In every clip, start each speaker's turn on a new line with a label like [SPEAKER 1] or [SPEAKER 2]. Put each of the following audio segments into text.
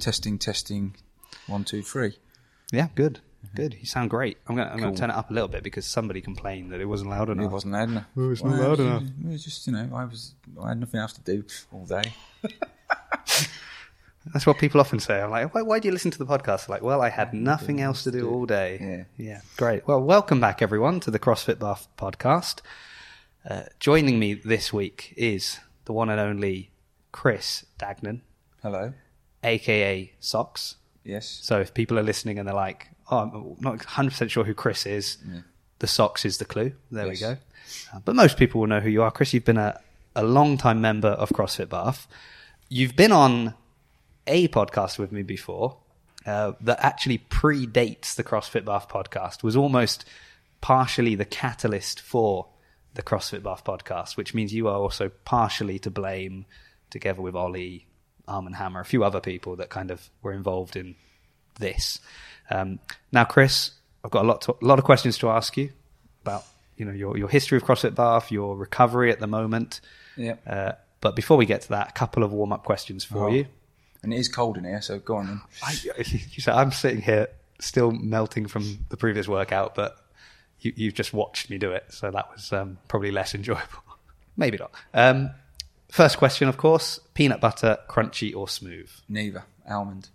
[SPEAKER 1] Testing, testing. One, two, three.
[SPEAKER 2] Yeah, good. Good. You sound great. I'm going to I'm gonna turn it up a little bit because somebody complained that it wasn't loud enough.
[SPEAKER 1] It wasn't loud enough.
[SPEAKER 2] Oh, it's not loud
[SPEAKER 1] it-
[SPEAKER 2] enough.
[SPEAKER 1] It was just, you know, I was, I had nothing else to do all day.
[SPEAKER 2] That's what people often say. I'm like, why, why do you listen to the podcast? Like, well, I had nothing else to do all day.
[SPEAKER 1] Yeah.
[SPEAKER 2] Yeah. Great. Well, welcome back, everyone, to the CrossFit Bath podcast. Uh, joining me this week is the one and only Chris Dagnan,
[SPEAKER 1] Hello.
[SPEAKER 2] Aka Socks.
[SPEAKER 1] Yes.
[SPEAKER 2] So if people are listening and they're like, oh, I'm not 100% sure who Chris is, the socks is the clue. There we go. Uh, but most people will know who you are. Chris, you've been a, a long time member of CrossFit Bath. You've been on a podcast with me before uh, that actually predates the CrossFit Bath podcast, was almost partially the catalyst for the CrossFit Bath podcast, which means you are also partially to blame, together with Ollie, Arm and Hammer, a few other people that kind of were involved in this. Um, now, Chris, I've got a lot, to, a lot of questions to ask you about, you know, your, your history of CrossFit Bath, your recovery at the moment.
[SPEAKER 1] Yeah.
[SPEAKER 2] Uh, but before we get to that, a couple of warm up questions for
[SPEAKER 1] Oh.
[SPEAKER 2] you.
[SPEAKER 1] And it is cold in here, so go on then.
[SPEAKER 2] I, you said I'm sitting here still melting from the previous workout, but you, you've just watched me do it, so that was um, probably less enjoyable. Maybe not. Um, first question, of course: peanut butter, crunchy or smooth?
[SPEAKER 1] Neither. Almond.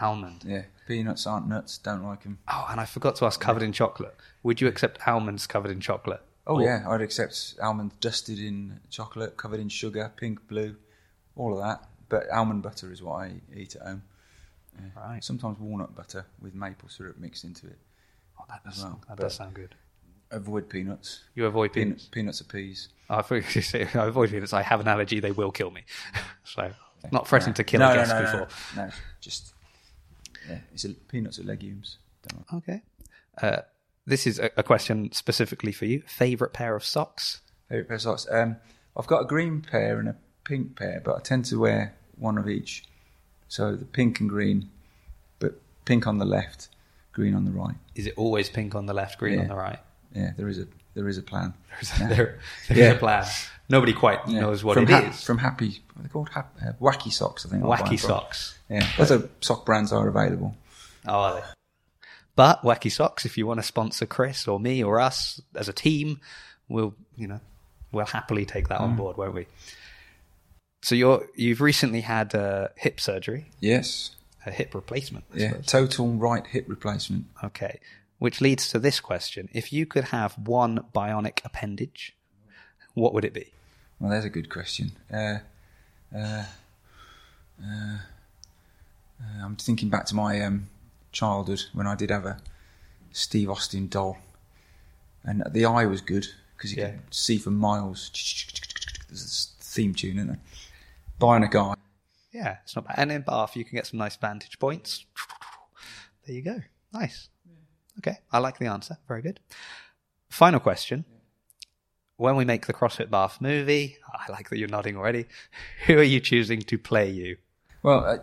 [SPEAKER 2] Almond.
[SPEAKER 1] Yeah. Peanuts aren't nuts. Don't like them.
[SPEAKER 2] Oh, and I forgot to ask: covered in chocolate. Would you accept almonds covered in chocolate?
[SPEAKER 1] Oh
[SPEAKER 2] Or-
[SPEAKER 1] yeah, I'd accept almonds dusted in chocolate, covered in sugar, pink, blue, all of that. But almond butter is what I eat at home.
[SPEAKER 2] Right.
[SPEAKER 1] Sometimes walnut butter with maple syrup mixed into it.
[SPEAKER 2] Oh, that does,
[SPEAKER 1] well,
[SPEAKER 2] that does sound good.
[SPEAKER 1] Avoid peanuts.
[SPEAKER 2] You avoid
[SPEAKER 1] Peanuts,
[SPEAKER 2] peanuts.
[SPEAKER 1] peanuts are peas.
[SPEAKER 2] I thought you say I avoid peanuts. I have an allergy; they will kill me. so, not threatening to kill
[SPEAKER 1] no,
[SPEAKER 2] a
[SPEAKER 1] no,
[SPEAKER 2] guest
[SPEAKER 1] no, no,
[SPEAKER 2] before.
[SPEAKER 1] No, no, just yeah. It's a, peanuts are legumes.
[SPEAKER 2] Okay. Uh, this is a, a question specifically for you. Favorite pair of socks?
[SPEAKER 1] Favourite pair of socks. Um, I've got a green pair and a pink pair, but I tend to wear one of each. So the pink and green, but pink on the left, green on the right.
[SPEAKER 2] Is it always pink on the left, green on the right?
[SPEAKER 1] Yeah, there is a there is a plan.
[SPEAKER 2] There's,
[SPEAKER 1] Yeah.
[SPEAKER 2] there, there's
[SPEAKER 1] Yeah.
[SPEAKER 2] a plan. Nobody quite
[SPEAKER 1] Yeah.
[SPEAKER 2] knows what
[SPEAKER 1] from
[SPEAKER 2] it
[SPEAKER 1] Ha-
[SPEAKER 2] is.
[SPEAKER 1] From Happy, what are they called? Hap- uh, Wacky socks, I think.
[SPEAKER 2] Wacky
[SPEAKER 1] from.
[SPEAKER 2] socks.
[SPEAKER 1] Yeah, other sock brands are available.
[SPEAKER 2] Oh, are they? But Wacky Socks, if you want to sponsor Chris or me or us as a team, we'll you know we'll happily take that
[SPEAKER 1] Mm.
[SPEAKER 2] on board, won't we? So you're you've recently had uh, hip surgery,
[SPEAKER 1] Yes.
[SPEAKER 2] a hip replacement. I
[SPEAKER 1] Yeah.
[SPEAKER 2] suppose.
[SPEAKER 1] Total right hip replacement.
[SPEAKER 2] Okay. Which leads to this question: If you could have one bionic appendage, what would it be?
[SPEAKER 1] Well, there's a good question. Uh, uh, uh, uh, I'm thinking back to my um, childhood when I did have a Steve Austin doll, and the eye was good because you
[SPEAKER 2] Yeah.
[SPEAKER 1] could see for miles. There's this theme tune, isn't there? Bionic eye.
[SPEAKER 2] Yeah, it's not bad. And in Bath, you can get some nice vantage points. There you go. Nice. Okay, I like the answer. Very good. Final question. When we make the CrossFit Bath movie, I like that you're nodding already. Who are you choosing to play you?
[SPEAKER 1] Well, uh,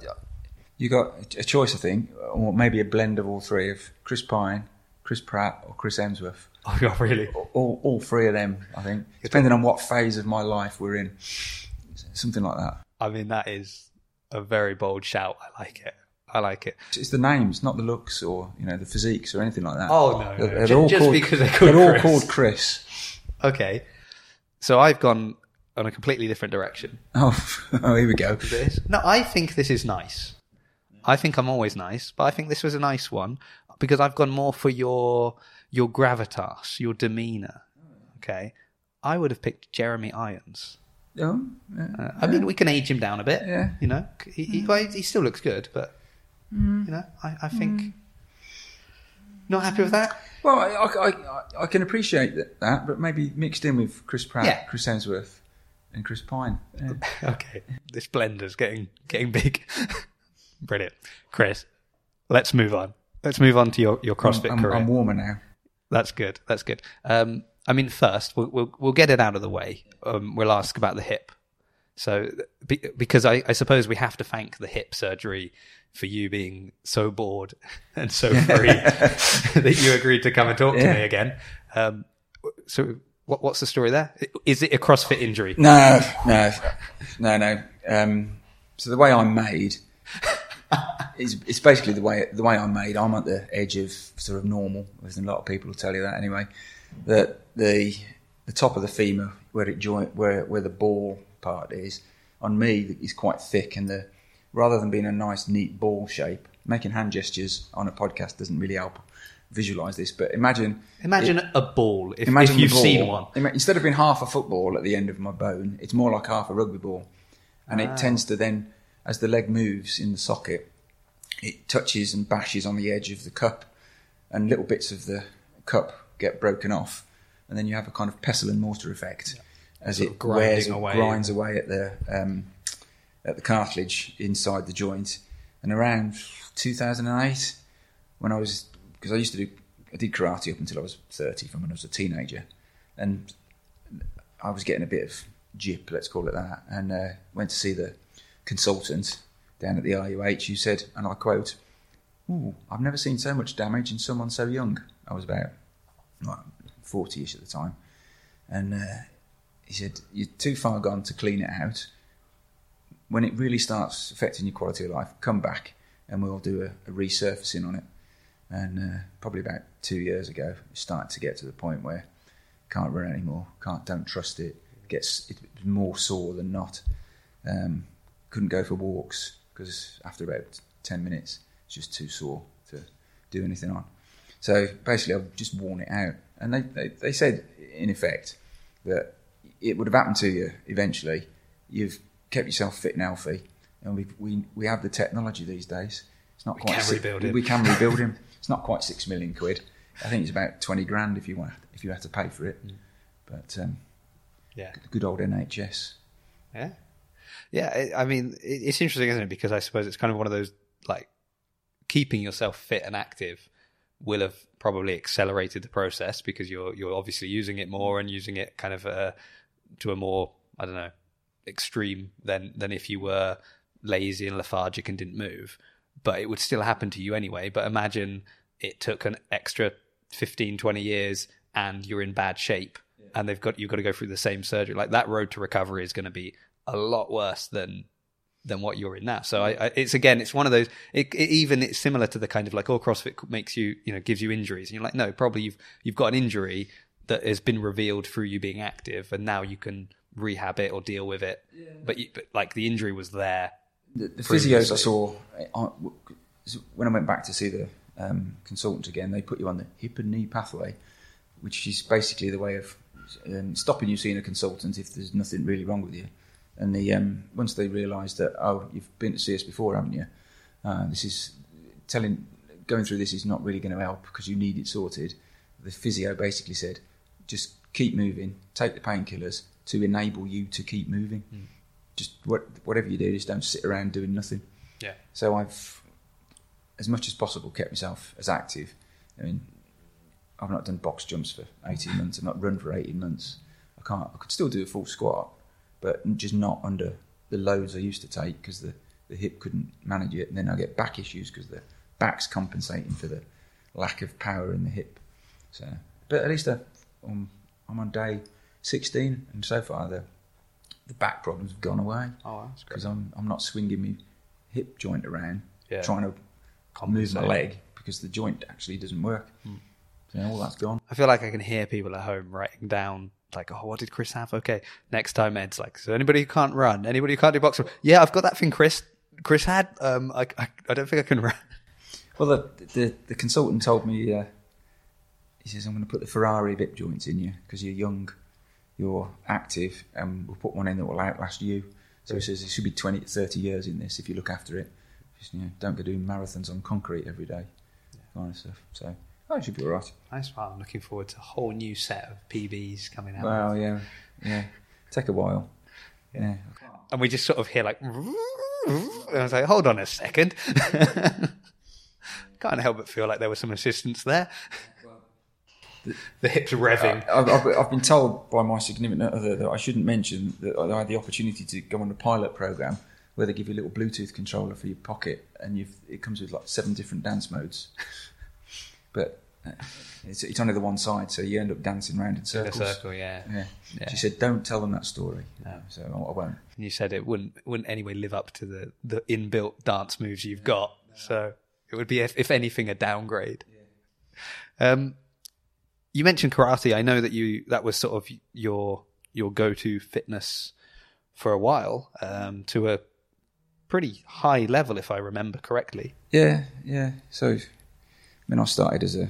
[SPEAKER 1] you got a choice, I think, or maybe a blend of all three of Chris Pine, Chris Pratt, or Chris Hemsworth.
[SPEAKER 2] Oh, you're really?
[SPEAKER 1] All, all three of them, I think, depending on what phase of my life we're in. Something like that.
[SPEAKER 2] I mean, that is a very bold shout. I like it. I like it.
[SPEAKER 1] It's the names, not the looks or you know the physiques or anything like that.
[SPEAKER 2] Oh, no, no.
[SPEAKER 1] They're,
[SPEAKER 2] Ju-
[SPEAKER 1] all
[SPEAKER 2] just
[SPEAKER 1] called,
[SPEAKER 2] because they're called
[SPEAKER 1] all
[SPEAKER 2] Chris.
[SPEAKER 1] called Chris.
[SPEAKER 2] Okay. So I've gone on a completely different direction.
[SPEAKER 1] Oh, oh, here we go.
[SPEAKER 2] this. No, I think this is nice. I think I'm always nice, but I think this was a nice one because I've gone more for your your gravitas, your demeanor. Okay, I would have picked Jeremy Irons.
[SPEAKER 1] Oh, yeah.
[SPEAKER 2] Uh, I mean, we can age him down a bit.
[SPEAKER 1] Yeah.
[SPEAKER 2] You know, he, he, well, he still looks good, but you know, I, I think not happy with that.
[SPEAKER 1] Well, I, I, I, I can appreciate that, that, but maybe mixed in with Chris Pratt,
[SPEAKER 2] Yeah.
[SPEAKER 1] Chris Hemsworth, and Chris Pine. Yeah.
[SPEAKER 2] Okay, this blender's getting getting big. Brilliant, Chris. Let's move on. Let's move on to your, your CrossFit
[SPEAKER 1] I'm,
[SPEAKER 2] career.
[SPEAKER 1] I'm warmer now.
[SPEAKER 2] That's good. That's good. Um, I mean, first we'll, we'll we'll get it out of the way. Um, we'll ask about the hip. So, be, because I, I suppose we have to thank the hip surgery for you being so bored and so free that you agreed to come and talk to me again. Um, so, what, what's the story there? Is it a CrossFit injury?
[SPEAKER 1] No, no, no, no. Um, so the way I'm made, is it's basically the way the way I'm made. I'm at the edge of sort of normal, as a lot of people will tell you that anyway. That the the top of the femur, where it joint where where the ball part is, on me is quite thick, and the rather than being a nice neat ball shape, making hand gestures on a podcast doesn't really help visualize this. But imagine
[SPEAKER 2] Imagine a ball if,
[SPEAKER 1] Imagine
[SPEAKER 2] if you've
[SPEAKER 1] ball.
[SPEAKER 2] seen one.
[SPEAKER 1] Instead of being half a football at the end of my bone, it's more like half a rugby ball. And
[SPEAKER 2] Ah.
[SPEAKER 1] it tends to then, as the leg moves in the socket, it touches and bashes on the edge of the cup, and little bits of the cup get broken off. And then you have a kind of pestle and mortar effect as
[SPEAKER 2] Sort
[SPEAKER 1] it wears,
[SPEAKER 2] away.
[SPEAKER 1] grinds away at the um, at the cartilage inside the joint. And around 2008, when I was because I used to do I did karate up until I was 30 from when I was a teenager, and I was getting a bit of jip, let's call it that, and uh, went to see the consultant down at the RUH who said, and I quote, Ooh, I've never seen so much damage in someone so young. I was about like, 40ish at the time. And uh, he said, You're too far gone to clean it out. When it really starts affecting your quality of life, come back and we'll do a, a resurfacing on it. And uh, probably about two years ago, it started to get to the point where can't run anymore, can't, don't trust it, gets more sore than not. Um, couldn't go for walks because after about 10 minutes, it's just too sore to do anything on. So basically, I've just worn it out. And they, they, they said, in effect, that it would have happened to you eventually. You've kept yourself fit and healthy, and we we we have the technology these days. It's not quite
[SPEAKER 2] can
[SPEAKER 1] six-
[SPEAKER 2] rebuild him.
[SPEAKER 1] We can rebuild him. It's not quite six million quid. I think it's about twenty grand if you want if you have to pay for it. But um,
[SPEAKER 2] Yeah.
[SPEAKER 1] good old NHS.
[SPEAKER 2] Yeah. Yeah. I I mean, it- it's interesting, isn't it? Because I suppose it's kind of one of those, like, keeping yourself fit and active will have probably accelerated the process because you're you're obviously using it more and using it kind of uh, to a more I don't know extreme than than if you were lazy and lethargic and didn't move. But it would still happen to you anyway. But imagine it took an extra 15, 20 years and you're in bad shape and they've got you've got to go through the same surgery. Like that road to recovery is going to be a lot worse than than what you're in now. So I, I, it's again, it's one of those. It, it even it's similar to the kind of like, oh, CrossFit makes you, you know, gives you injuries, and you're like, no, probably you've you've got an injury that has been revealed through you being active, and now you can rehab it or deal with it. But, you, but like the injury was there.
[SPEAKER 1] The, the physios I saw when I went back to see the um, consultant again, they put you on the hip and knee pathway, which is basically the way of um, stopping you seeing a consultant if there's nothing really wrong with you. And the um, once they realised that oh you've been to see us before, haven't you? Uh, this is telling going through this is not really going to help because you need it sorted. The physio basically said just keep moving, take the painkillers to enable you to keep moving. Mm. Just what, whatever you do, just don't sit around doing nothing.
[SPEAKER 2] Yeah.
[SPEAKER 1] So I've, as much as possible, kept myself as active. I mean, I've not done box jumps for 18 months. I've not run for 18 months. I can't. I could still do a full squat, but just not under the loads I used to take because the, the hip couldn't manage it. And then I get back issues because the back's compensating for the lack of power in the hip. So, but at least I, um, I'm on day 16, and so far the the back problems have gone away
[SPEAKER 2] Oh, that's
[SPEAKER 1] because I'm I'm not swinging my hip joint around
[SPEAKER 2] Yeah.
[SPEAKER 1] trying to move my leg because the joint actually doesn't work.
[SPEAKER 2] Hmm.
[SPEAKER 1] So all that's gone.
[SPEAKER 2] I feel like I can hear people at home writing down like, "Oh, what did Chris have?" Okay, next time Ed's like, "So anybody who can't run, anybody who can't do boxing, yeah, I've got that thing Chris Chris had. Um, I, I, I don't think I can run."
[SPEAKER 1] Well, the the, the consultant told me uh, he says I'm going to put the Ferrari hip joints in you because you're young, you're active, and we'll put one in that will outlast you. So he says it should be 20 30 years in this if you look after it. Just you know, don't go doing marathons on concrete every day, kind of stuff. So oh, it should be all right.
[SPEAKER 2] Nice. Well, I'm looking forward to a whole new set of PBs coming out.
[SPEAKER 1] Well, yeah, yeah, take a while. Yeah,
[SPEAKER 2] and we just sort of hear like, and I was like, hold on a second. Can't help but feel like there was some assistance there. The hips are revving.
[SPEAKER 1] I've, I've, I've been told by my significant other that I shouldn't mention that I had the opportunity to go on a pilot program where they give you a little Bluetooth controller for your pocket, and you've, it comes with like seven different dance modes. But it's, it's only the one side, so you end up dancing around in
[SPEAKER 2] In a
[SPEAKER 1] circles.
[SPEAKER 2] circle, yeah.
[SPEAKER 1] Yeah.
[SPEAKER 2] Yeah.
[SPEAKER 1] She said, "Don't tell them that story."
[SPEAKER 2] No.
[SPEAKER 1] So I I won't.
[SPEAKER 2] You said it wouldn't wouldn't anyway live up to the the inbuilt dance moves you've got. So it would be, if, if anything, a downgrade. Um, you mentioned karate. I know that you that was sort of your your go to fitness for a while um, to a pretty high level, if I remember correctly.
[SPEAKER 1] Yeah, yeah. So, I mean, I started as a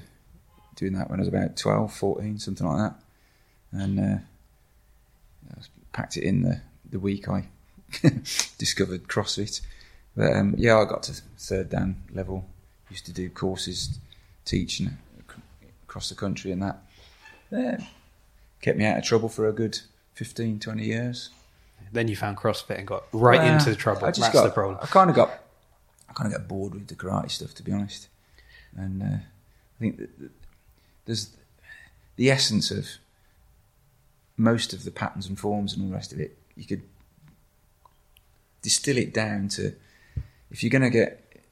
[SPEAKER 1] doing that when I was about 12, 14, something like that, and uh, I packed it in the the week I discovered CrossFit. But um, yeah, I got to third dan level. Used to do courses, teaching ac- across the country, and that yeah, kept me out of trouble for a good 15, 20 years.
[SPEAKER 2] Then you found CrossFit and got right
[SPEAKER 1] Well,
[SPEAKER 2] into the trouble.
[SPEAKER 1] I just
[SPEAKER 2] That's
[SPEAKER 1] got,
[SPEAKER 2] the problem.
[SPEAKER 1] I kind of got, I kind of got bored with the karate stuff, to be honest. And uh, I think that that there's the essence of most of the patterns and forms and all the rest of it. You could distill it down to if you're going to get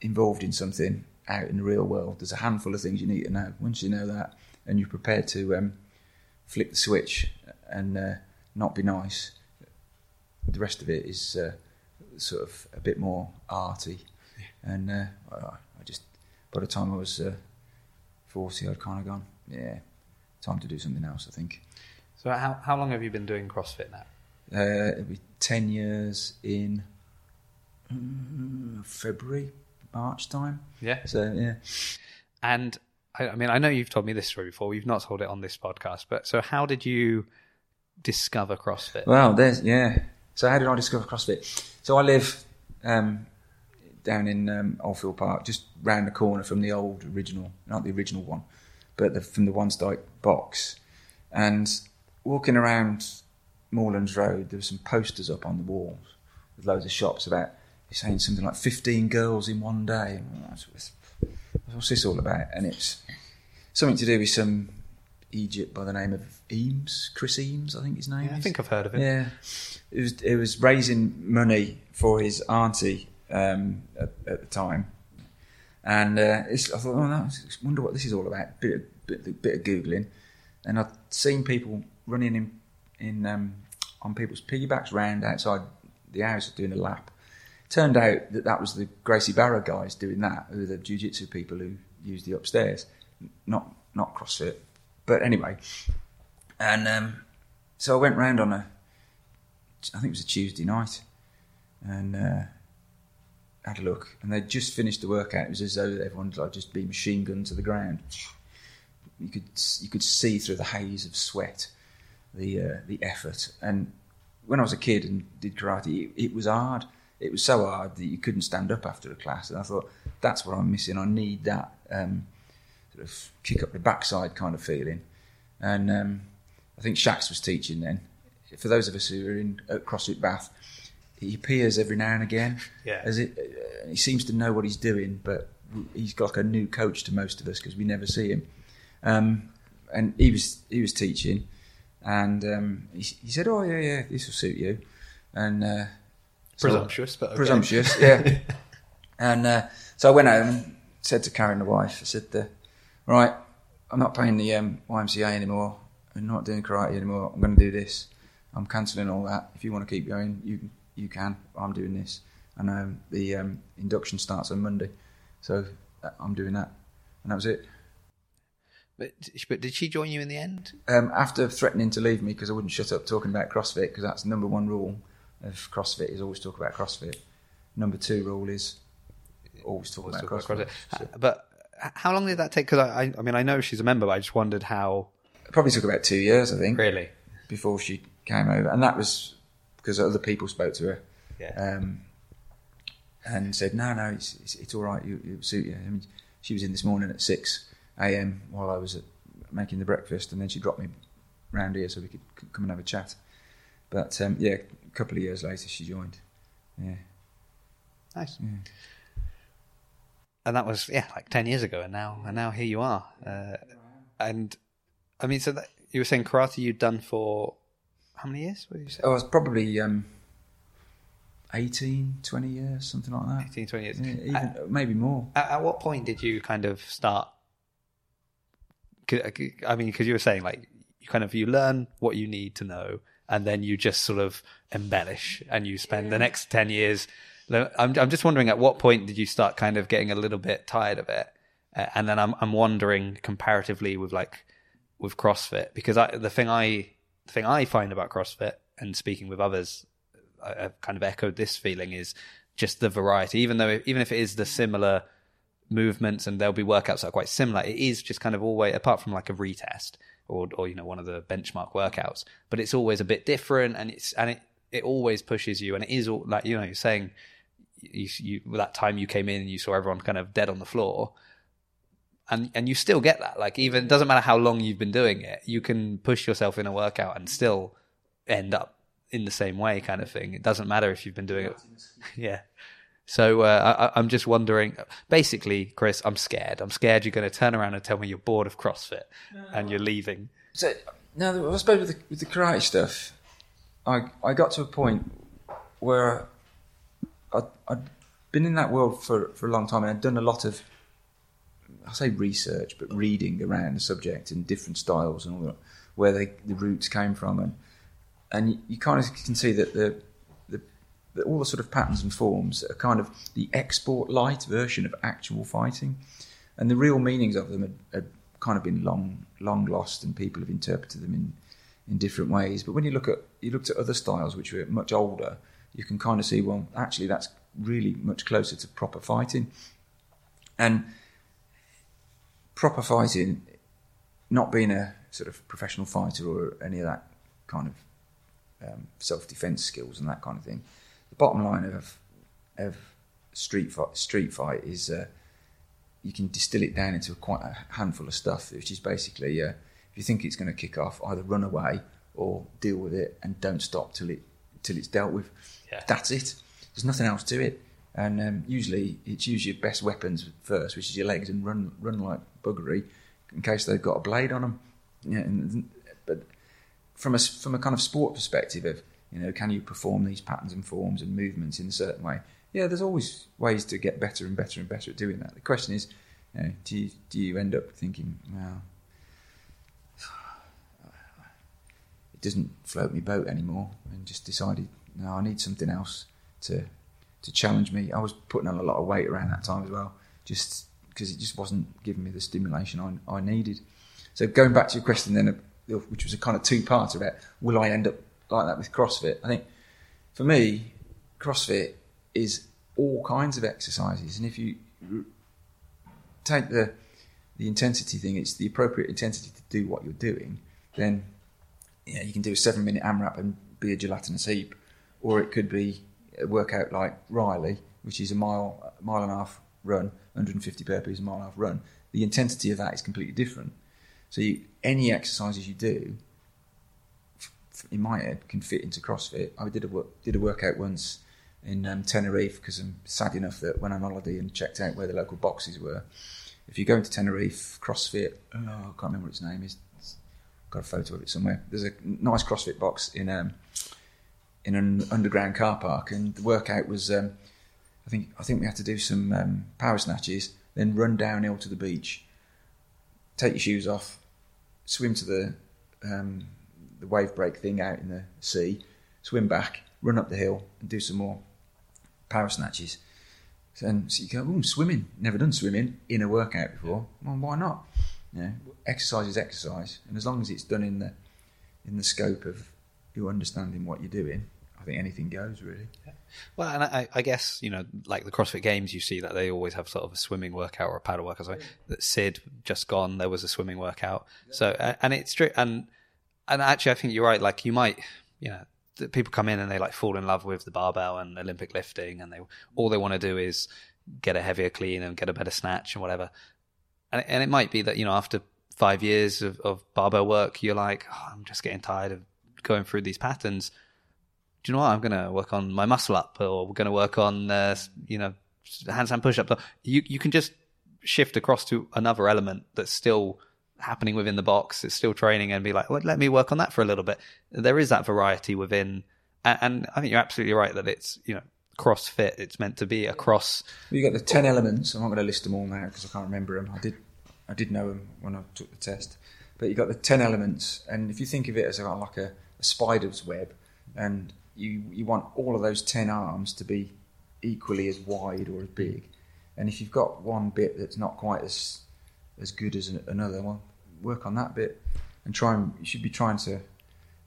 [SPEAKER 1] involved in something out in the real world, there's a handful of things you need to know. Once you know that, and you're prepared to um, flip the switch and uh, not be nice, the rest of it is uh, sort of a bit more arty. And uh, I, I just, by the time I was uh, 40, I'd kind of gone, yeah, time to do something else, I think.
[SPEAKER 2] So how how long have you been doing CrossFit now?
[SPEAKER 1] Uh, it'll be 10 years in mm, February, March time.
[SPEAKER 2] Yeah.
[SPEAKER 1] So, yeah.
[SPEAKER 2] And I, I mean, I know you've told me this story before. We've not told it on this podcast, but so how did you discover CrossFit?
[SPEAKER 1] Well, there's, yeah. So, how did I discover CrossFit? So, I live um, down in um, Oldfield Park, just round the corner from the old original, not the original one, but the, from the One Dyke box. And walking around Moorlands Road, there were some posters up on the walls with loads of shops about saying something like 15 girls in one day. What's, this all about? And it's something to do with some Egypt by the name of Eames, Chris Eames, I think his name
[SPEAKER 2] Yeah, I think I've heard of it.
[SPEAKER 1] Yeah, it was it was raising money for his auntie um, at, at the time, and uh, it's, I thought, oh, no, I wonder what this is all about. Bit of, bit, bit of googling, and I'd seen people running in in um, on people's piggybacks round outside the house doing a lap. Turned out that that was the Gracie Barra guys doing that, who the jiu-jitsu people who used the upstairs, not not CrossFit. But anyway, and um, so I went round on a, I think it was a Tuesday night, and uh, had a look. And they'd just finished the workout. It was as though everyone'd like just been machine gunned to the ground. You could you could see through the haze of sweat, the uh, the effort. And when I was a kid and did karate, it, it was hard. It was so hard that you couldn't stand up after a class. And I thought that's what I'm missing. I need that um, sort of kick up the backside kind of feeling. And um, I think Shax was teaching then. For those of us who are in at CrossFit Bath, he appears every now and again.
[SPEAKER 2] Yeah.
[SPEAKER 1] As it, uh, he seems to know what he's doing, but he's got like a new coach to most of us because we never see him. Um, and he was he was teaching, and um, he, he said, "Oh yeah, yeah, this will suit you." And uh, so-
[SPEAKER 2] Presumptuous, but okay.
[SPEAKER 1] presumptuous, yeah. and uh, so I went home and said to Karen, the wife, I said, uh, "Right, I'm not paying the um, YMCA anymore. I'm not doing karate anymore. I'm going to do this. I'm cancelling all that. If you want to keep going, you you can. I'm doing this, and um, the um, induction starts on Monday, so uh, I'm doing that." And that was it.
[SPEAKER 2] But, but did she join you in the end?
[SPEAKER 1] Um, after threatening to leave me because I wouldn't shut up talking about CrossFit, because that's the number one rule of CrossFit is always talk about CrossFit. Number two rule is always talk
[SPEAKER 2] Let's
[SPEAKER 1] about
[SPEAKER 2] talk about
[SPEAKER 1] CrossFit.
[SPEAKER 2] CrossFit. Uh, But how long did that take? Because I, I, mean, I know she's a member, but I just wondered how.
[SPEAKER 1] It probably took about two years, I think,
[SPEAKER 2] Really?
[SPEAKER 1] before she came over, and that was because other people spoke to her
[SPEAKER 2] Yeah.
[SPEAKER 1] um, and said, "No, no, it's it's, it's all right. You, it suit you." I mean, she was in this morning at six a.m. while I was at, making the breakfast, and then she dropped me round here so we could c- come and have a chat. But um, yeah, a couple of years later, she joined. Yeah,
[SPEAKER 2] nice.
[SPEAKER 1] yeah.
[SPEAKER 2] And that was yeah, like ten years ago, and now and now here you are. Uh, and I mean, so that, you were saying karate you'd done for how many years? What did you say?
[SPEAKER 1] I was probably um, 18, 20 years, something like that.
[SPEAKER 2] 18, 20 years.
[SPEAKER 1] Yeah, even,
[SPEAKER 2] Uh,
[SPEAKER 1] maybe more.
[SPEAKER 2] At, at what point did you kind of start I mean, because you were saying like you kind of you learn what you need to know, and then you just sort of embellish, and you spend the next ten years. I'm I'm just wondering at what point did you start kind of getting a little bit tired of it, uh, and then I'm I'm wondering comparatively with like with CrossFit because I the thing I the thing I find about CrossFit and speaking with others, I, have kind of echoed this feeling is just the variety. Even though even if it is the similar movements and there'll be workouts that are quite similar. It is just kind of always apart from like a retest or or you know one of the benchmark workouts, but it's always a bit different and it's and it it always pushes you and it is all like you know you're saying you, you that time you came in and you saw everyone kind of dead on the floor and and you still get that. Like even it doesn't matter how long you've been doing it you can push yourself in a workout and still end up in the same way kind of thing. It doesn't matter if you've been doing it. Yeah so uh, I, am just wondering. Basically, Chris, I'm scared. I'm scared you're going to turn around and tell me you're bored of CrossFit and you're leaving.
[SPEAKER 1] So now, I suppose with the, with the karate stuff, I I got to a point where I, I'd been in that world for, for a long time and I'd done a lot of I say research, but reading around the subject and different styles and all that, where they, the roots came from, and and you, you kind of can see that the all the sort of patterns and forms are kind of the export light version of actual fighting, and the real meanings of them had, had kind of been long long lost, and people have interpreted them in in different ways. But when you look at you looked at other styles which were much older, you can kind of see well, actually that's really much closer to proper fighting, and proper fighting, not being a sort of professional fighter or any of that kind of um, self defense skills and that kind of thing the bottom line of of street fight, street fight is uh, you can distill it down into quite a handful of stuff, which is basically uh, if you think it's going to kick off, either run away or deal with it and don't stop till it till it's dealt with. Yeah. That's it. There's nothing else to it. And um, usually it's use your best weapons first, which is your legs, and run run like buggery in case they've got a blade on them. Yeah, and, but from a from a kind of sport perspective of you know, can you perform these patterns and forms and movements in a certain way? Yeah, there's always ways to get better and better and better at doing that. The question is, you know, do you, do you end up thinking, well, it doesn't float me boat anymore, and just decided, no, I need something else to to challenge me. I was putting on a lot of weight around that time as well, just because it just wasn't giving me the stimulation I, I needed. So going back to your question then, which was a kind of two parts about will I end up like that with CrossFit. I think for me, CrossFit is all kinds of exercises, and if you take the the intensity thing, it's the appropriate intensity to do what you're doing. Then you, you can do a seven minute AMRAP and be a gelatinous heap, or it could be a workout like Riley, which is a mile mile and a half run, 150 burpees, a mile and a half run. The intensity of that is completely different. So you, any exercises you do in my head can fit into CrossFit. I did a did a workout once in um, Tenerife because I'm sad enough that when I'm on holiday and checked out where the local boxes were. If you go into Tenerife, CrossFit, oh, I can't remember what its name is. Got a photo of it somewhere. There's a nice CrossFit box in um, in an underground car park, and the workout was. Um, I think I think we had to do some um, power snatches, then run downhill to the beach, take your shoes off, swim to the um, the wave break thing out in the sea, swim back, run up the hill, and do some more power snatches. And so you go, oh, swimming. Never done swimming in a workout before. Well, why not? You know, exercise is exercise, and as long as it's done in the in the scope of you understanding what you're doing, I think anything goes really. Yeah.
[SPEAKER 2] Well, and I, I, guess you know, like the CrossFit Games, you see that they always have sort of a swimming workout or a paddle workout. So that Sid just gone, there was a swimming workout. So and it's true, and and actually, I think you're right. Like you might, you know, people come in and they like fall in love with the barbell and Olympic lifting, and they all they want to do is get a heavier clean and get a better snatch and whatever. And and it might be that you know after five years of, of barbell work, you're like, oh, I'm just getting tired of going through these patterns. Do you know what? I'm going to work on my muscle up, or we're going to work on uh, you know handstand push up. You you can just shift across to another element that's still happening within the box. It's still training and be like, well, let me work on that for a little bit. There is that variety within, and, and I think you're absolutely right that it's you know CrossFit. It's meant to be across.
[SPEAKER 1] Well, you got the ten elements. I'm not going to list them all now because I can't remember them. I did I did know them when I took the test. But you've got the 10 elements, and if you think of it as like a, a spider's web, and you, you want all of those 10 arms to be equally as wide or as big. And if you've got one bit that's not quite as as good as another, well, work on that bit and try and you should be trying to,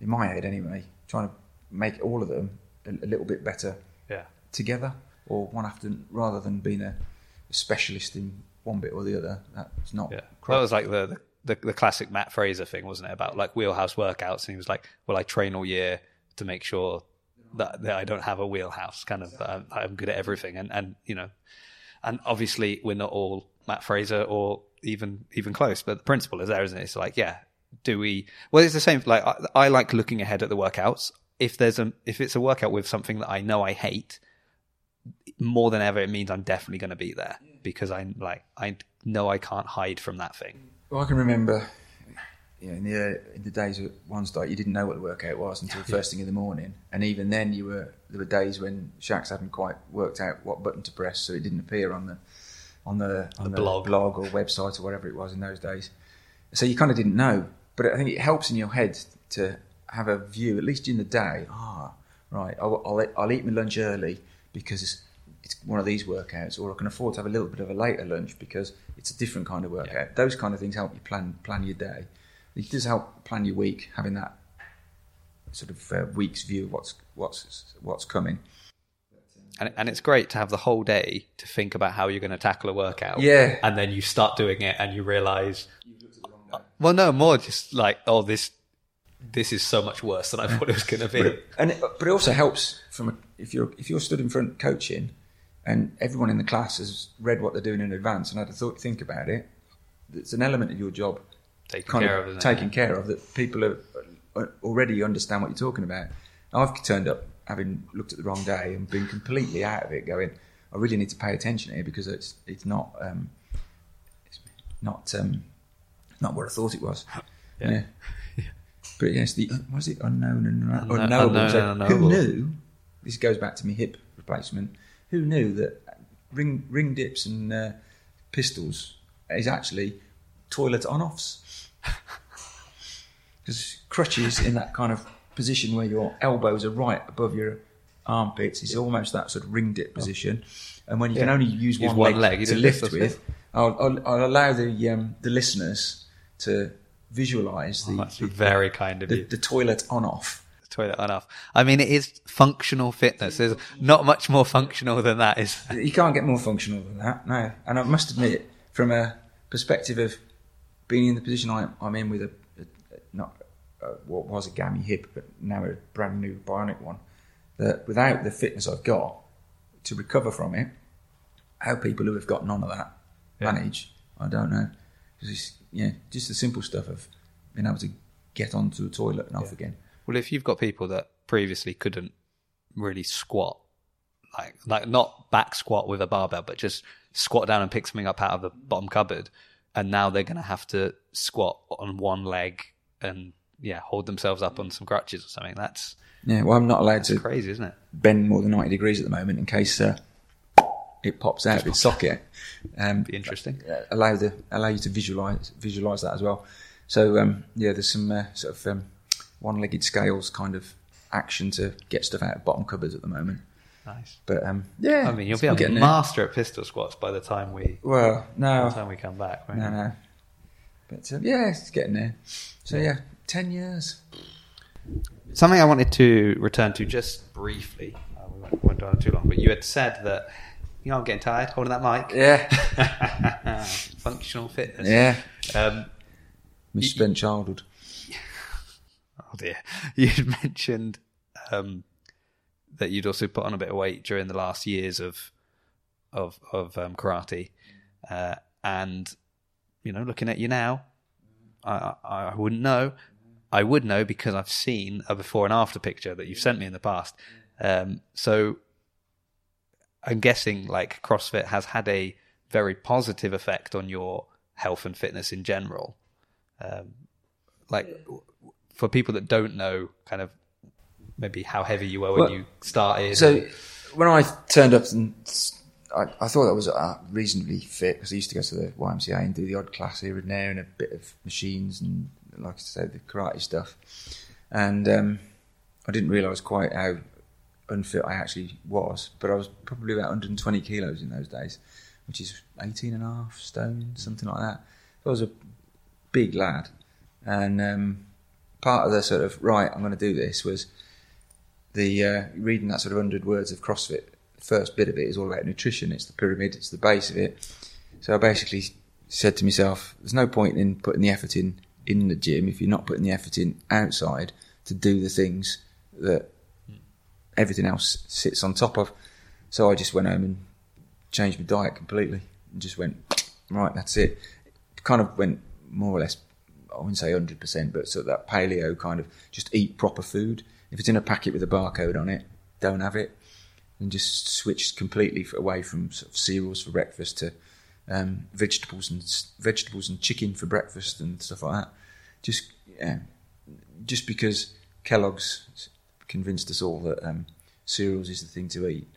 [SPEAKER 1] in my head anyway, trying to make all of them a, a little bit better
[SPEAKER 2] Yeah.
[SPEAKER 1] together, or one after rather than being a, a specialist in one bit or the other. That's not.
[SPEAKER 2] Yeah,
[SPEAKER 1] correct.
[SPEAKER 2] that was like the, the the classic Mat Fraser thing, wasn't it? About like wheelhouse workouts, and he was like, "Well, I train all year to make sure that, that I don't have a wheelhouse. Kind of, I'm, I'm good at everything." And and you know, and obviously we're not all Mat Fraser or even even close, but the principle is there, isn't it? It's like, yeah, do we? Well, it's the same. Like I, I like looking ahead at the workouts. If there's a if it's a workout with something that I know I hate, more than ever, it means I'm definitely going to be there because I'm like I know I can't hide from that thing.
[SPEAKER 1] Well, I can remember, you know, in the in the days of one start, you didn't know what the workout was until the first thing in the morning, and even then, you were there were days when Shaqs hadn't quite worked out what button to press, so it didn't appear on the on the on
[SPEAKER 2] The blog.
[SPEAKER 1] blog or website or whatever it was in those days. So you kind of didn't know, but I think it helps in your head to have a view, at least during the day. Ah, right, I'll, I'll, I'll eat my lunch early because it's one of these workouts, or I can afford to have a little bit of a later lunch because it's a different kind of workout. Those kind of things help you plan plan your day. It does help plan your week, having that sort of uh, week's view of what's what's what's coming.
[SPEAKER 2] And, and it's great to have the whole day to think about how you're going to tackle a workout.
[SPEAKER 1] Yeah.
[SPEAKER 2] And then you start doing it and you realize, well, no, more just like, oh, this, this is so much worse than I thought it was going to be.
[SPEAKER 1] and it, but it also helps from a, if you're if you're stood in front coaching, and everyone in the class has read what they're doing in advance and had a thought, think about it. It's an element of your job,
[SPEAKER 2] Taken
[SPEAKER 1] kind
[SPEAKER 2] care
[SPEAKER 1] of
[SPEAKER 2] isn't it?
[SPEAKER 1] care of that people are, are already understand what you're talking about. I've turned up having looked at the wrong day and been completely out of it, going, I really need to pay attention here because it's it's not um, it's not um, not what I thought it was.
[SPEAKER 2] Yeah.
[SPEAKER 1] But yes, the was it unknown and
[SPEAKER 2] Unknown-
[SPEAKER 1] unknowable?
[SPEAKER 2] unknown
[SPEAKER 1] So
[SPEAKER 2] and
[SPEAKER 1] who knew? This goes back to my hip replacement. Who knew that ring ring dips and uh, pistols is actually toilet on offs? Because crutches in that kind of position where your elbows are right above your armpits is almost that sort of ring dip position. And when you can only use,
[SPEAKER 2] Use
[SPEAKER 1] one,
[SPEAKER 2] one
[SPEAKER 1] leg,
[SPEAKER 2] leg,
[SPEAKER 1] to lift
[SPEAKER 2] lift,
[SPEAKER 1] with, I'll, I'll, I'll allow the um, the listeners to visualise the,
[SPEAKER 2] Oh, That's
[SPEAKER 1] the,
[SPEAKER 2] very kind of
[SPEAKER 1] the,
[SPEAKER 2] you.
[SPEAKER 1] the toilet on off.
[SPEAKER 2] Toilet on off. I mean, it is functional fitness. There's not much more functional than that. Is
[SPEAKER 1] You can't get more functional than that, no. And I must admit, from a perspective of being in the position I, I'm in with a, a not uh, what was a gammy hip, but now a brand new bionic one, that without the fitness I've got to recover from it, how people who have got none of that
[SPEAKER 2] Yeah.
[SPEAKER 1] manage, I don't know. 'Cause it's, yeah, just the simple stuff of being able to get onto a toilet and off again.
[SPEAKER 2] well, if you've got people that previously couldn't really squat, like like not back squat with a barbell, but just squat down and pick something up out of the bottom cupboard, and now they're going to have to squat on one leg and yeah, hold themselves up on some crutches or something. That's
[SPEAKER 1] Yeah, well, I'm not allowed to
[SPEAKER 2] crazy, isn't it?
[SPEAKER 1] bend more than 90 degrees at the moment in case uh, it pops out of its socket. Um,
[SPEAKER 2] Be interesting.
[SPEAKER 1] uh, allow the allow you to visualize visualize that as well. So um, yeah, there's some uh, sort of um, one-legged scales kind of action to get stuff out of bottom cupboards at the moment.
[SPEAKER 2] Nice.
[SPEAKER 1] But um, yeah,
[SPEAKER 2] I mean, you'll be a master at pistol squats by the time we
[SPEAKER 1] Well,
[SPEAKER 2] by the time we come back. won't
[SPEAKER 1] no, no. But um, yeah, it's getting there. So yeah, ten years.
[SPEAKER 2] Something I wanted to return to just briefly. Uh, we won't, won't dwell on too long, but you had said that you know I'm getting tired holding that mic.
[SPEAKER 1] Yeah,
[SPEAKER 2] Functional fitness.
[SPEAKER 1] yeah.
[SPEAKER 2] Um,
[SPEAKER 1] Misspent childhood.
[SPEAKER 2] oh dear. You mentioned um, that you'd also put on a bit of weight during the last years of of of um, karate, uh, and you know, looking at you now, I, I I wouldn't know. I would know because I've seen a before and after picture that you've sent me in the past. Um, so I'm guessing like CrossFit has had a very positive effect on your health and fitness in general. Um, like for people that don't know, kind of maybe how heavy you were when
[SPEAKER 1] Well,
[SPEAKER 2] you started.
[SPEAKER 1] So when I turned up and I, I thought I was uh, reasonably fit because I used to go to the YMCA and do the odd class here and there and a bit of machines and, like I said, the karate stuff. And um, I didn't realise quite how unfit I actually was, but I was probably about 120 kilos in those days, which is 18 and a half stone, something like that. I was a big lad. And um, part of the sort of, right, I'm going to do this was the uh, reading that sort of 100 words of CrossFit. The first bit of it is all about nutrition, it's the pyramid, it's the base of it. So I basically said to myself, there's no point in putting the effort in in the gym if you're not putting the effort in outside to do the things that everything else sits on top of. So I just went home and changed my diet completely and just went, right, that's it. Kind of went more or less, I wouldn't say 100%, but sort of that paleo kind of just eat proper food. If it's in a packet with a barcode on it, don't have it. And just switched completely away from sort of cereals for breakfast to um, vegetables and vegetables and chicken for breakfast and stuff like that. Just yeah, just because Kellogg's convinced us all that um, cereals is the thing to eat.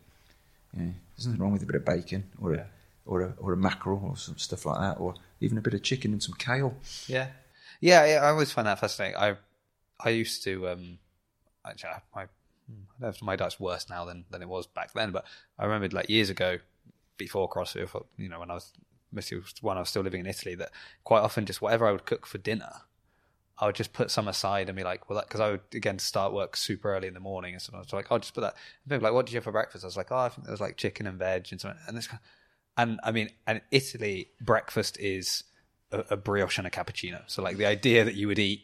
[SPEAKER 1] Yeah, there's nothing wrong with a bit of bacon or
[SPEAKER 2] Yeah.
[SPEAKER 1] a or a or a mackerel or some stuff like that, or even a bit of chicken and some kale.
[SPEAKER 2] Yeah, yeah. yeah I always find that fascinating. I I used to um, actually my I don't know if my diet's worse now than than it was back then, but I remembered like years ago, before CrossFit, you know, when I was mostly when I was still living in Italy, that quite often just whatever I would cook for dinner. I would just put some aside and be like, well, that because I would again start work super early in the morning, and so was like, I'll just put that. And people like, what did you have for breakfast? I was like, oh, I think there was like chicken and veg and something. And this, and I mean, and Italy breakfast is a, a brioche and a cappuccino. So like the idea that you would eat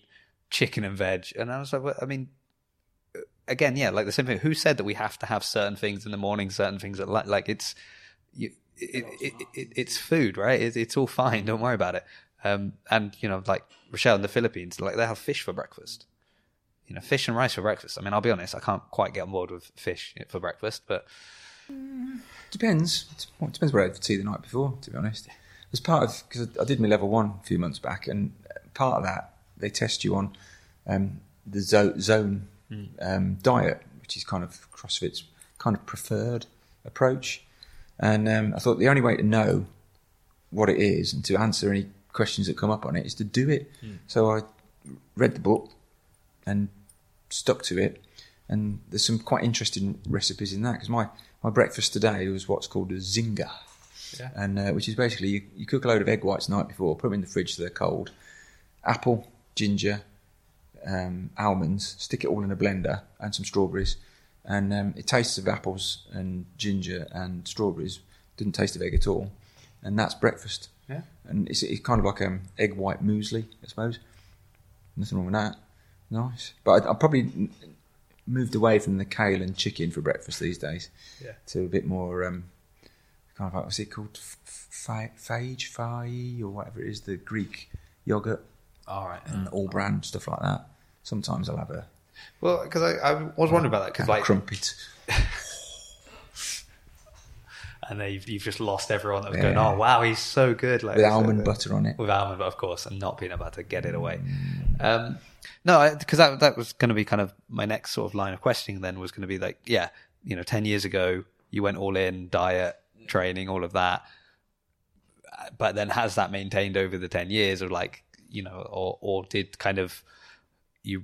[SPEAKER 2] chicken and veg, and I was like, well, I mean, uh, again, yeah, like the same thing. Who said that we have to have certain things in the morning, certain things at like, like it's, you, it, it, it, it's food, right? It's all fine. Don't worry about it. Um, and you know, like Rochelle in the Philippines, like they have fish for breakfast. You know, fish and rice for breakfast. I mean, I'll be honest, I can't quite get on board with fish for breakfast, but
[SPEAKER 1] Depends. Well, it depends what I had for tea the night before. To be honest, as part of because I did my level one a few months back, and part of that they test you on um, the zo- zone um, diet, which is kind of CrossFit's kind of preferred approach. And um, I thought the only way to know what it is and to answer any questions that come up on it is to do it. So I read the book and stuck to it. And there's some quite interesting recipes in that because my, my breakfast today was what's called a zinger.
[SPEAKER 2] Yeah.
[SPEAKER 1] And uh, which is basically you, you cook a load of egg whites the night before, put them in the fridge so they're cold, apple, ginger, um, almonds, stick it all in a blender and some strawberries. And um, it tastes of apples and ginger and strawberries. Didn't taste of egg at all. And that's breakfast. And it's, it's kind of like um, egg white muesli, I suppose. Nothing wrong with that. Nice. But I, I probably moved away from the kale and chicken for breakfast these days
[SPEAKER 2] yeah.
[SPEAKER 1] to a bit more um, kind of like what's it called, phage, fai, or whatever it is, the Greek yogurt
[SPEAKER 2] All right.
[SPEAKER 1] and all brand stuff like that. Sometimes I'll have a,
[SPEAKER 2] Well, because I, I was wondering about that because like,
[SPEAKER 1] crumpet.
[SPEAKER 2] and then you've, you've just lost everyone that was
[SPEAKER 1] Yeah.
[SPEAKER 2] going, oh wow, he's so good, like
[SPEAKER 1] with almond
[SPEAKER 2] good."
[SPEAKER 1] butter on it.
[SPEAKER 2] with almond butter, of course, and not peanut butter. Get it away. Um, no, because that that was going to be kind of my next sort of line of questioning. Then was going to be like, yeah, you know, ten years ago you went all in diet, training, all of that, but then has that maintained over the ten years, or like, you know, or or did kind of you.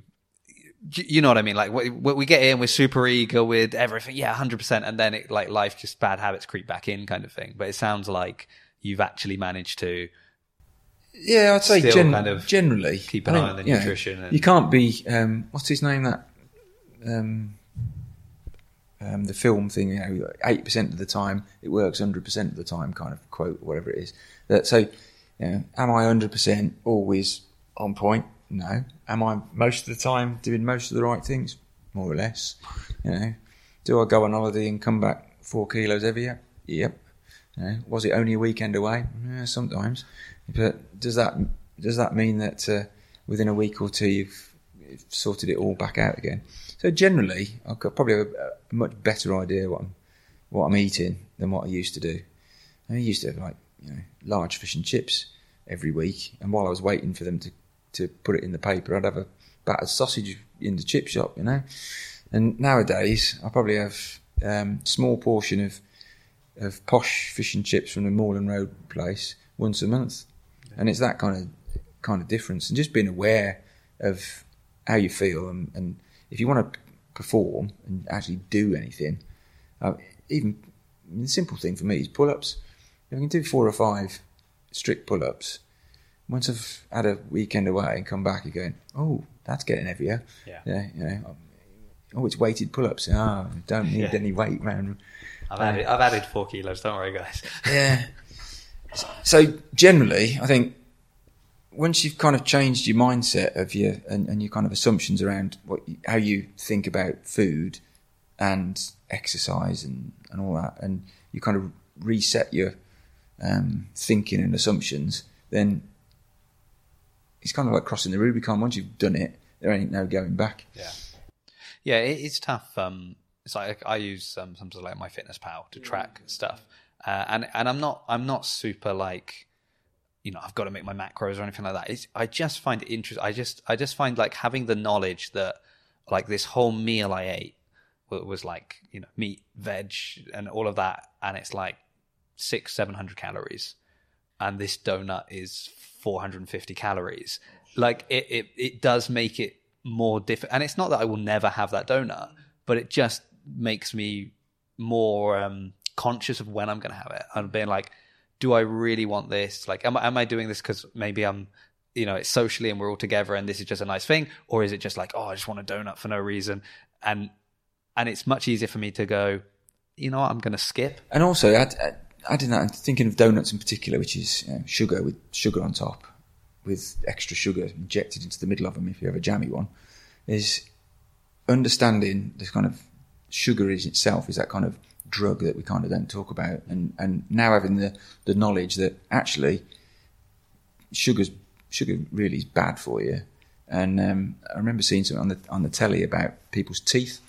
[SPEAKER 2] You know what I mean? Like we, we get in, we're super eager with everything, yeah, hundred percent, and then it like life just bad habits creep back in, kind of thing. But it sounds like you've actually managed to
[SPEAKER 1] Yeah, I'd say gen-
[SPEAKER 2] kind of
[SPEAKER 1] generally
[SPEAKER 2] keep an
[SPEAKER 1] I
[SPEAKER 2] eye on the
[SPEAKER 1] you
[SPEAKER 2] nutrition and-
[SPEAKER 1] you can't be um, what's his name that um, um, the film thing. You know, eight percent of the time it works, hundred percent of the time, kind of quote, whatever it is. That so, you know, am I hundred percent always on point? No. Am I most of the time doing most of the right things? More or less. You know, do I go on holiday and come back four kilos heavier? Yep. You know, was it only a weekend away? Yeah, sometimes. But does that does that mean that uh, within a week or two you've, you've sorted it all back out again? So generally, I've probably a, a much better idea what I'm what I'm eating than what I used to do. I used to have like you know large fish and chips every week, and while I was waiting for them to to put it in the paper, I'd have a battered sausage in the chip shop, you know. And nowadays, I probably have um, small portion of of posh fish and chips from the Moorland Road place once a month, and it's that kind of kind of difference, and just being aware of how you feel, and, and if you want to perform and actually do anything, uh, even the simple thing for me is pull ups. If I can do four or five strict pull ups, once I've had a weekend away and come back, you're going, oh, that's getting heavier.
[SPEAKER 2] Yeah.
[SPEAKER 1] yeah you know, oh, it's weighted pull ups. Ah, don't need
[SPEAKER 2] Yeah.
[SPEAKER 1] any weight, man.
[SPEAKER 2] I've added, I've added four kilos. Don't worry, guys.
[SPEAKER 1] Yeah. So generally, I think once you've kind of changed your mindset of your and, and your kind of assumptions around what how you think about food and exercise and, and all that, and you kind of reset your um, thinking and assumptions, then it's kind of like crossing the Rubicon. Once you've done it, there ain't no going back.
[SPEAKER 2] Yeah, yeah, it, it's tough. Um, it's like I use um, sometimes like MyFitnessPal to track stuff, uh, and and I'm not I'm not super like, you know, I've got to make my macros or anything like that. It's, I just find it interesting. I just I just find like having the knowledge that like this whole meal I ate was like you know meat, veg, and all of that, and it's like six seven hundred calories, and this donut is four hundred and fifty calories. Like it, it it does make it more difficult, and it's not that I will never have that donut, but it just makes me more um, conscious of when I'm going to have it and being like, do I really want this? Like, am I, am I doing this because maybe I'm, you know, it's socially and we're all together and this is just a nice thing, or is it just like, oh, I just want a donut for no reason, and and it's much easier for me to go, you know, what, I'm going to skip.
[SPEAKER 1] And also, add, add- adding that, and thinking of donuts in particular, which is you know, sugar with sugar on top, with extra sugar injected into the middle of them if you have a jammy one, is understanding this kind of sugar is itself is that kind of drug that we kind of don't talk about, and and now having the the knowledge that actually sugar's sugar really is bad for you. And um, I remember seeing something on the on the telly about people's teeth,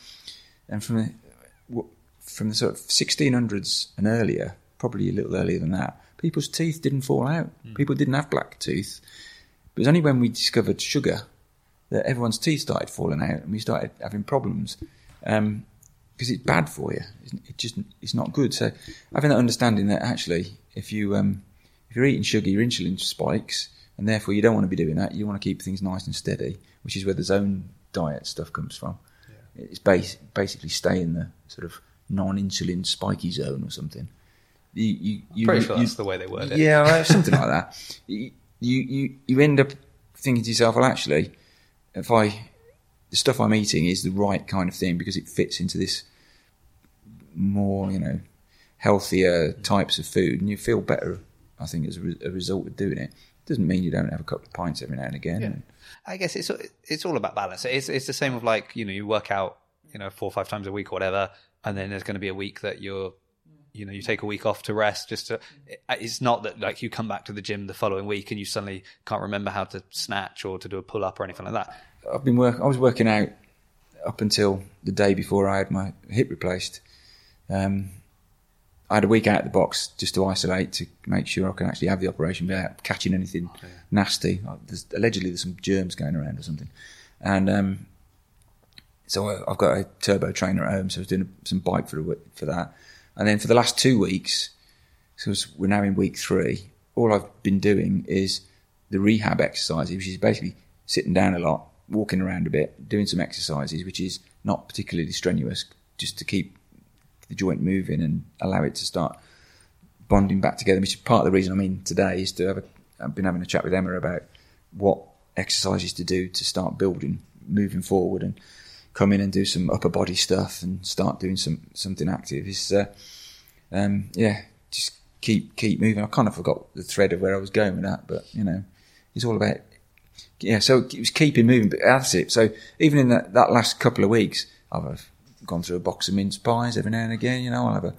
[SPEAKER 1] and from the from the sort of 1600s and earlier, probably a little earlier than that, people's teeth didn't fall out. People didn't have black teeth. It was only when we discovered sugar that everyone's teeth started falling out and we started having problems because it's bad for you. It's- It just it's not good. So having that understanding that actually, if you um, if you're eating sugar, your insulin spikes, and therefore you don't want to be doing that. You want to keep things nice and steady, which is where the zone diet stuff comes from. It's base, basically stay in the sort of non-insulin spiky zone or something. You, you, you,
[SPEAKER 2] Pretty sure that's the way they word it.
[SPEAKER 1] yeah, right, something like that. You, you you end up thinking to yourself, well, actually, if I the stuff I'm eating is the right kind of thing because it fits into this more, you know, healthier types of food, and you feel better. I think as a, re- a result of doing it. Doesn't mean you don't have a couple of pints every now and again.
[SPEAKER 2] Yeah. I guess it's it's all about balance. It's it's the same with like you know you work out you know four or five times a week or whatever, and then there's going to be a week that you're you know you take a week off to rest. Just to it's not that like you come back to the gym the following week and you suddenly can't remember how to snatch or to do a pull up or anything like that.
[SPEAKER 1] I've been work. I was working out up until the day before I had my hip replaced. Um, I had a week out of the box just to isolate to make sure I can actually have the operation without catching anything nasty. There's, allegedly, there's some germs going around or something, and um, so I've got a turbo trainer at home. So I was doing some bike for for that, and then for the last two weeks, so we're now in week three. All I've been doing is the rehab exercises, which is basically sitting down a lot, walking around a bit, doing some exercises, which is not particularly strenuous, just to keep the joint moving and allow it to start bonding back together. Which is part of the reason I'm in today is to have a. I've been having a chat with Emma about what exercises to do to start building, moving forward, and come in and do some upper body stuff and start doing some something active. Is uh, um, yeah, just keep keep moving. I kind of forgot the thread of where I was going with that, but you know, it's all about yeah. So it was keeping moving, but that's it. So even in that, that last couple of weeks, I've gone through a box of mince pies every now and again. You know, I'll have a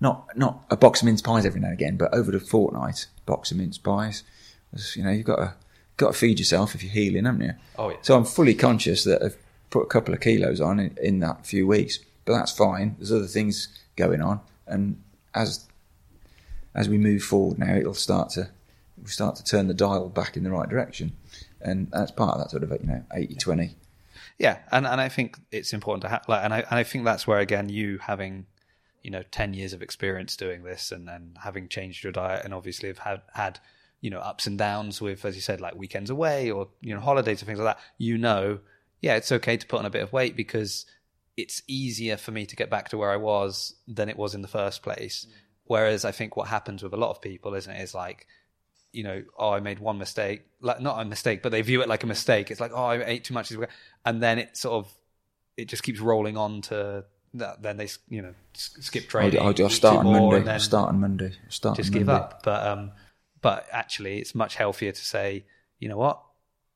[SPEAKER 1] not not a box of mince pies every now and again, but over the fortnight, box of mince pies. You know, you've got to got to feed yourself if you're healing, haven't you?
[SPEAKER 2] Oh, yeah.
[SPEAKER 1] So I'm fully conscious that I've put a couple of kilos on in, in that few weeks, but that's fine. There's other things going on, and as as we move forward now, it'll start to we start to turn the dial back in the right direction, and that's part of that sort of you know 80-20.
[SPEAKER 2] Yeah, and and I think it's important to have like, and I and I think that's where again you having you know, 10 years of experience doing this and then having changed your diet and obviously have had, had, you know, ups and downs with, as you said, like weekends away or, you know, holidays and things like that, you know, yeah, it's okay to put on a bit of weight because it's easier for me to get back to where I was than it was in the first place. Whereas I think what happens with a lot of people, isn't it, is like, you know, oh, I made one mistake, like not a mistake, but they view it like a mistake. It's like, oh, I ate too much, and then it sort of, it just keeps rolling on to that. Then they, you know, skip training.
[SPEAKER 1] I'll, I'll start on Monday. I'll start on Monday. I'll start
[SPEAKER 2] just
[SPEAKER 1] on
[SPEAKER 2] give
[SPEAKER 1] Monday.
[SPEAKER 2] up. But um, but actually, it's much healthier to say, you know what?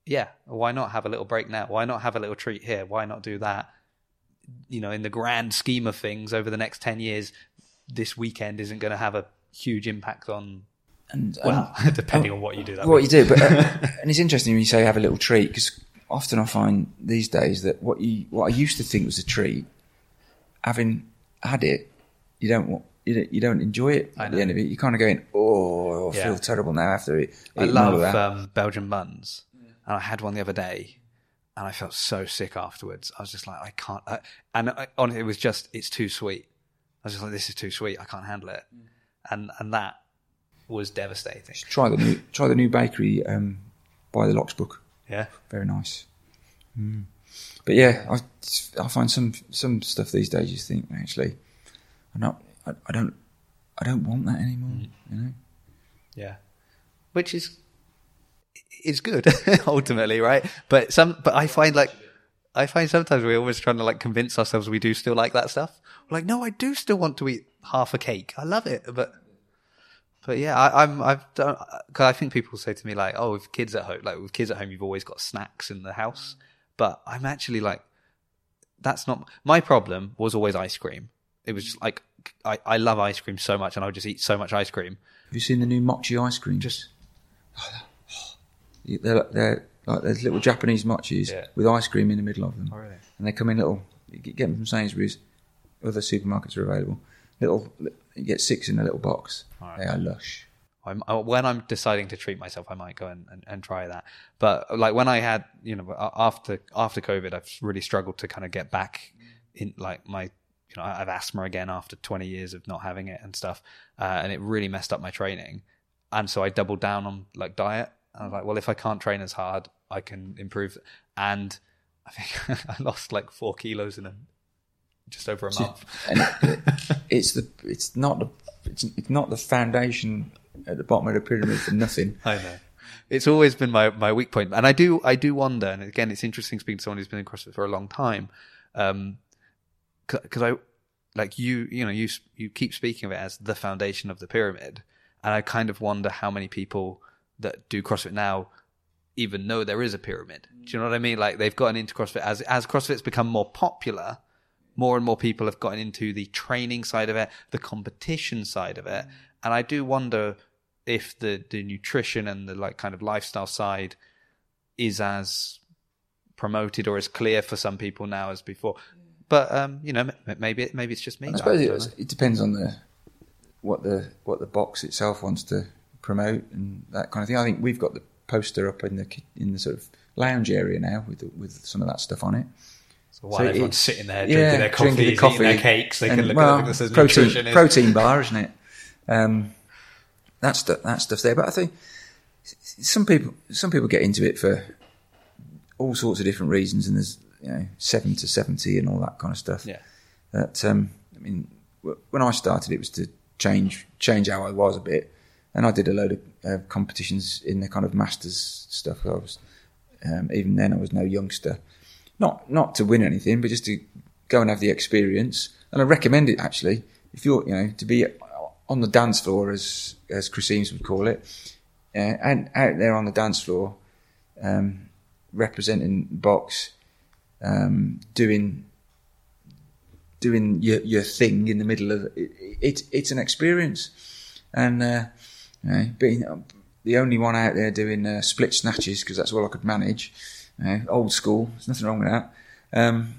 [SPEAKER 2] Yeah, why not have a little break now? Why not have a little treat here? Why not do that? You know, in the grand scheme of things, over the next ten years, this weekend isn't going to have a huge impact on.
[SPEAKER 1] And,
[SPEAKER 2] Well,
[SPEAKER 1] and
[SPEAKER 2] depending on what you do. That
[SPEAKER 1] what
[SPEAKER 2] week.
[SPEAKER 1] you do, but uh, and it's interesting when you say have a little treat because often I find these days that what you what I used to think was a treat, having had it, you don't want. You don't, you don't enjoy it at the end of it. You're kind of going, oh, I
[SPEAKER 2] Yeah.
[SPEAKER 1] feel terrible now after it.
[SPEAKER 2] I
[SPEAKER 1] eating all of
[SPEAKER 2] love um, Belgian buns, and I had one the other day, and I felt so sick afterwards. I was just like, I can't. I, and I, honestly, it was just, it's too sweet. I was just like, this is too sweet. I can't handle it, and and that was devastating.
[SPEAKER 1] Try the new try the new bakery um, by the Locksbrook.
[SPEAKER 2] Yeah,
[SPEAKER 1] Very nice. Mm. But yeah, I I find some some stuff these days. You think actually, I'm not. I, I don't. I don't want that anymore.
[SPEAKER 2] Mm.
[SPEAKER 1] You know.
[SPEAKER 2] yeah, which is is good ultimately, right? But some, but I find like. I find sometimes we're always trying to like convince ourselves we do still like that stuff. We're like, no, I do still want to eat half a cake. I love it, but But yeah, I, I'm I've done because I think people say to me like, "Oh, with kids at home, like with kids at home, you've always got snacks in the house." But I'm actually like, that's not my problem. Was always ice cream. It was just like I, I love ice cream so much, and I would just eat so much ice cream.
[SPEAKER 1] Have you seen the new mochi ice cream?
[SPEAKER 2] Just oh,
[SPEAKER 1] they're, they're like there's little Japanese mochis
[SPEAKER 2] Yeah.
[SPEAKER 1] with ice cream in the middle of them,
[SPEAKER 2] Oh, really?
[SPEAKER 1] and they come in little. You get them from Sainsbury's. Other supermarkets are available. Little, you get six in a little box.
[SPEAKER 2] Alright.
[SPEAKER 1] They are lush.
[SPEAKER 2] I'm, when I'm deciding to treat myself, I might go and, and, and try that. But like when I had, you know, after after COVID, I've really struggled to kind of get back in like my, you know, I have asthma again after 20 years of not having it and stuff, uh, and it really messed up my training. And so I doubled down on like diet. I was like, well, if I can't train as hard, I can improve. And I think I lost like four kilos in a just over a month.
[SPEAKER 1] and it, it's the it's not the it's, it's not the foundation at the bottom of the pyramid for nothing.
[SPEAKER 2] I know. It's always been my, my weak point. and I do I do wonder. And again, it's interesting speaking to someone who's been in CrossFit for a long time, um, because I like you you know you you keep speaking of it as the foundation of the pyramid, and I kind of wonder how many people that do CrossFit now even know there is a pyramid. Do you know what I mean? Like they've gotten into CrossFit as as CrossFit's become more popular. More and more people have gotten into the training side of it, the competition side of it, and I do wonder if the the nutrition and the like kind of lifestyle side is as promoted or as clear for some people now as before. But um, you know, maybe it- maybe it's just me.
[SPEAKER 1] I suppose
[SPEAKER 2] I
[SPEAKER 1] it, it depends on the what the what the box itself wants to promote and that kind of thing. I think we've got the poster up in the in the sort of lounge area now with the, with some of that stuff on it.
[SPEAKER 2] So while
[SPEAKER 1] So
[SPEAKER 2] everyone's sitting there
[SPEAKER 1] yeah,
[SPEAKER 2] drinking their
[SPEAKER 1] drinking
[SPEAKER 2] coffee, eating their cakes, they
[SPEAKER 1] and,
[SPEAKER 2] can look
[SPEAKER 1] well,
[SPEAKER 2] at it that
[SPEAKER 1] protein protein bar, isn't it? Um, that stuff that stuff's there, but I think some people some people get into it for all sorts of different reasons, and there's you know seven to seventy and all that kind of stuff.
[SPEAKER 2] Yeah.
[SPEAKER 1] That um, I mean, when I started, it was to change change how I was a bit, and I did a load of uh, competitions in the kind of masters stuff. I was um, even then I was no youngster, not not to win anything, but just to go and have the experience. And I recommend it actually if you're you know to be on the dance floor as as Chris Eames would call it, uh, and out there on the dance floor, um, representing box, um, doing doing your your thing in the middle of it. It's it's an experience, and uh, know, being the only one out there doing uh, split snatches because that's all I could manage. Uh, old school. There's nothing wrong with that. Um,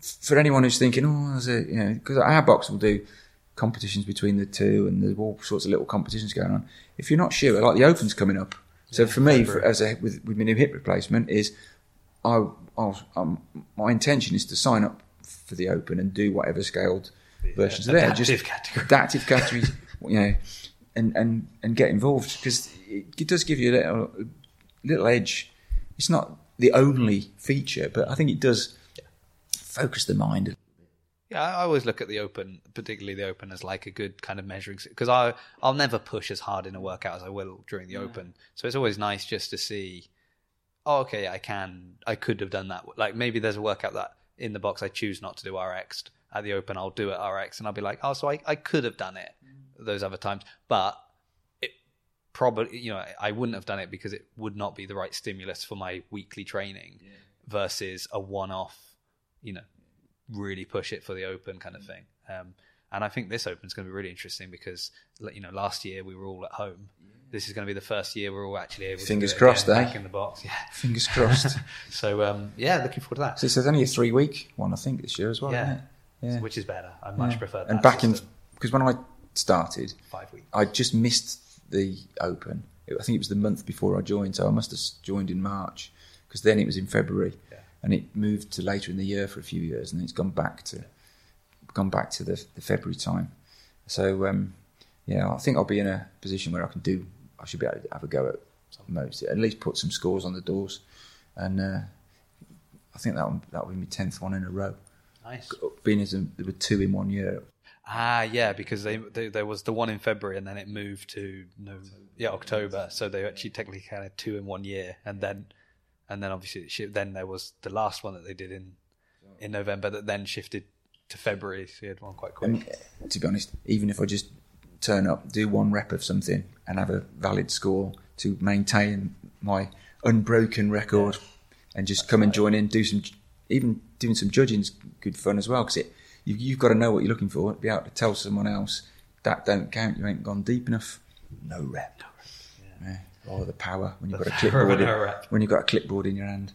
[SPEAKER 1] for anyone who's thinking, oh, there's a you know, because our box will do competitions between the two, and there's all sorts of little competitions going on. If you're not sure, like the Open's coming up. So for me, for, as a with, with my new hip replacement, is I, I'll, um, my intention is to sign up for the Open and do whatever scaled versions of there. Just
[SPEAKER 2] category.
[SPEAKER 1] adaptive categories, you know, and and and get involved because it, it does give you a little little edge. It's not the only feature, but I think it does focus the mind.
[SPEAKER 2] Yeah, I always look at the open, particularly the open, as like a good kind of measuring because I I'll never push as hard in a workout as I will during the open. So it's always nice just to see. Oh, okay, I can. I could have done that. Like maybe there's a workout that in the box I choose not to do RX at the open. I'll do it RX, and I'll be like, oh, so I I could have done it mm. Those other times, but it probably you know I- I wouldn't have done it because it would not be the right stimulus for my weekly training versus a one-off. You know, really push it for the open kind of thing. Um, and I think this open is going to be really interesting because you know last year we were all at home. This is going to be the first year we're all actually able
[SPEAKER 1] Fingers
[SPEAKER 2] to do it
[SPEAKER 1] crossed,
[SPEAKER 2] again,
[SPEAKER 1] eh?
[SPEAKER 2] back in the box. Yeah.
[SPEAKER 1] Fingers crossed.
[SPEAKER 2] So um, yeah, looking forward to that.
[SPEAKER 1] so there's only a three week one, I think, this year as well.
[SPEAKER 2] Yeah.
[SPEAKER 1] isn't it? Yeah.
[SPEAKER 2] Which is better. I much
[SPEAKER 1] Yeah.
[SPEAKER 2] prefer that.
[SPEAKER 1] And back in because when I started,
[SPEAKER 2] five weeks.
[SPEAKER 1] I just missed the Open. I think it was the month before I joined, so I must have joined in March because then it was in February,
[SPEAKER 2] Yeah.
[SPEAKER 1] and it moved to later in the year for a few years, and then it's gone back to gone back to the, the February time. So um, yeah, I think I'll be in a position where I can do. I should be able to have a go at most, at least put some scores on the doors, and uh, I think that one, that will be my tenth one in a row.
[SPEAKER 2] Nice.
[SPEAKER 1] Being as a, there were two in one year,
[SPEAKER 2] Ah, yeah, because they, they there was the one in February and then it moved to no, yeah October. So they actually technically had two in one year, and then and then obviously then there was the last one that they did in in November that then shifted to February. So you had one quite quick.
[SPEAKER 1] And uh, to be honest, even if I just turn up, do one rep of something, and have a valid score to maintain my unbroken record, and just come and join in, do some, even doing some judging's good fun as well because it you, you've got to know what you're looking for. Be able to tell someone else that don't count. You ain't gone deep enough. No rep. No rep. Yeah. Oh, the power when you've got a clipboard.
[SPEAKER 2] no
[SPEAKER 1] in- When you've got a clipboard in your hand.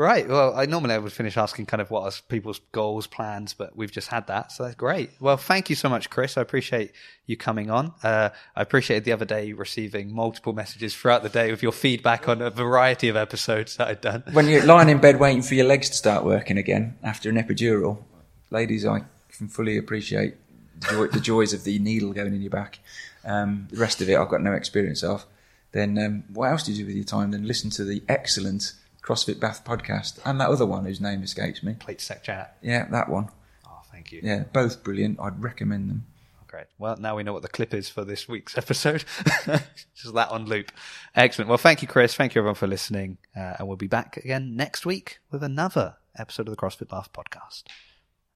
[SPEAKER 2] Right. Well, I normally I would finish asking kind of what are people's goals, plans, but we've just had that, so that's great. Well, thank you so much, Chris. I appreciate you coming on. Uh, I appreciated the other day receiving multiple messages throughout the day with your feedback on a variety of episodes that I'd done.
[SPEAKER 1] when you're lying in bed waiting for your legs to start working again after an epidural, ladies, I can fully appreciate the, joy, the joys of the needle going in your back. Um, the rest of it, I've got no experience of. Then, um, what else do you do with your time? Then listen to the excellent CrossFit Bath podcast and that other one whose name escapes me.
[SPEAKER 2] Plate sec chat.
[SPEAKER 1] Yeah, that one.
[SPEAKER 2] Oh, thank you.
[SPEAKER 1] Yeah, both brilliant. I'd recommend them.
[SPEAKER 2] Great. Well, now we know what the clip is for this week's episode. Just that on loop. Excellent. Well, thank you, Chris. Thank you, everyone, for listening. Uh, and we'll be back again next week with another episode of the CrossFit Bath podcast.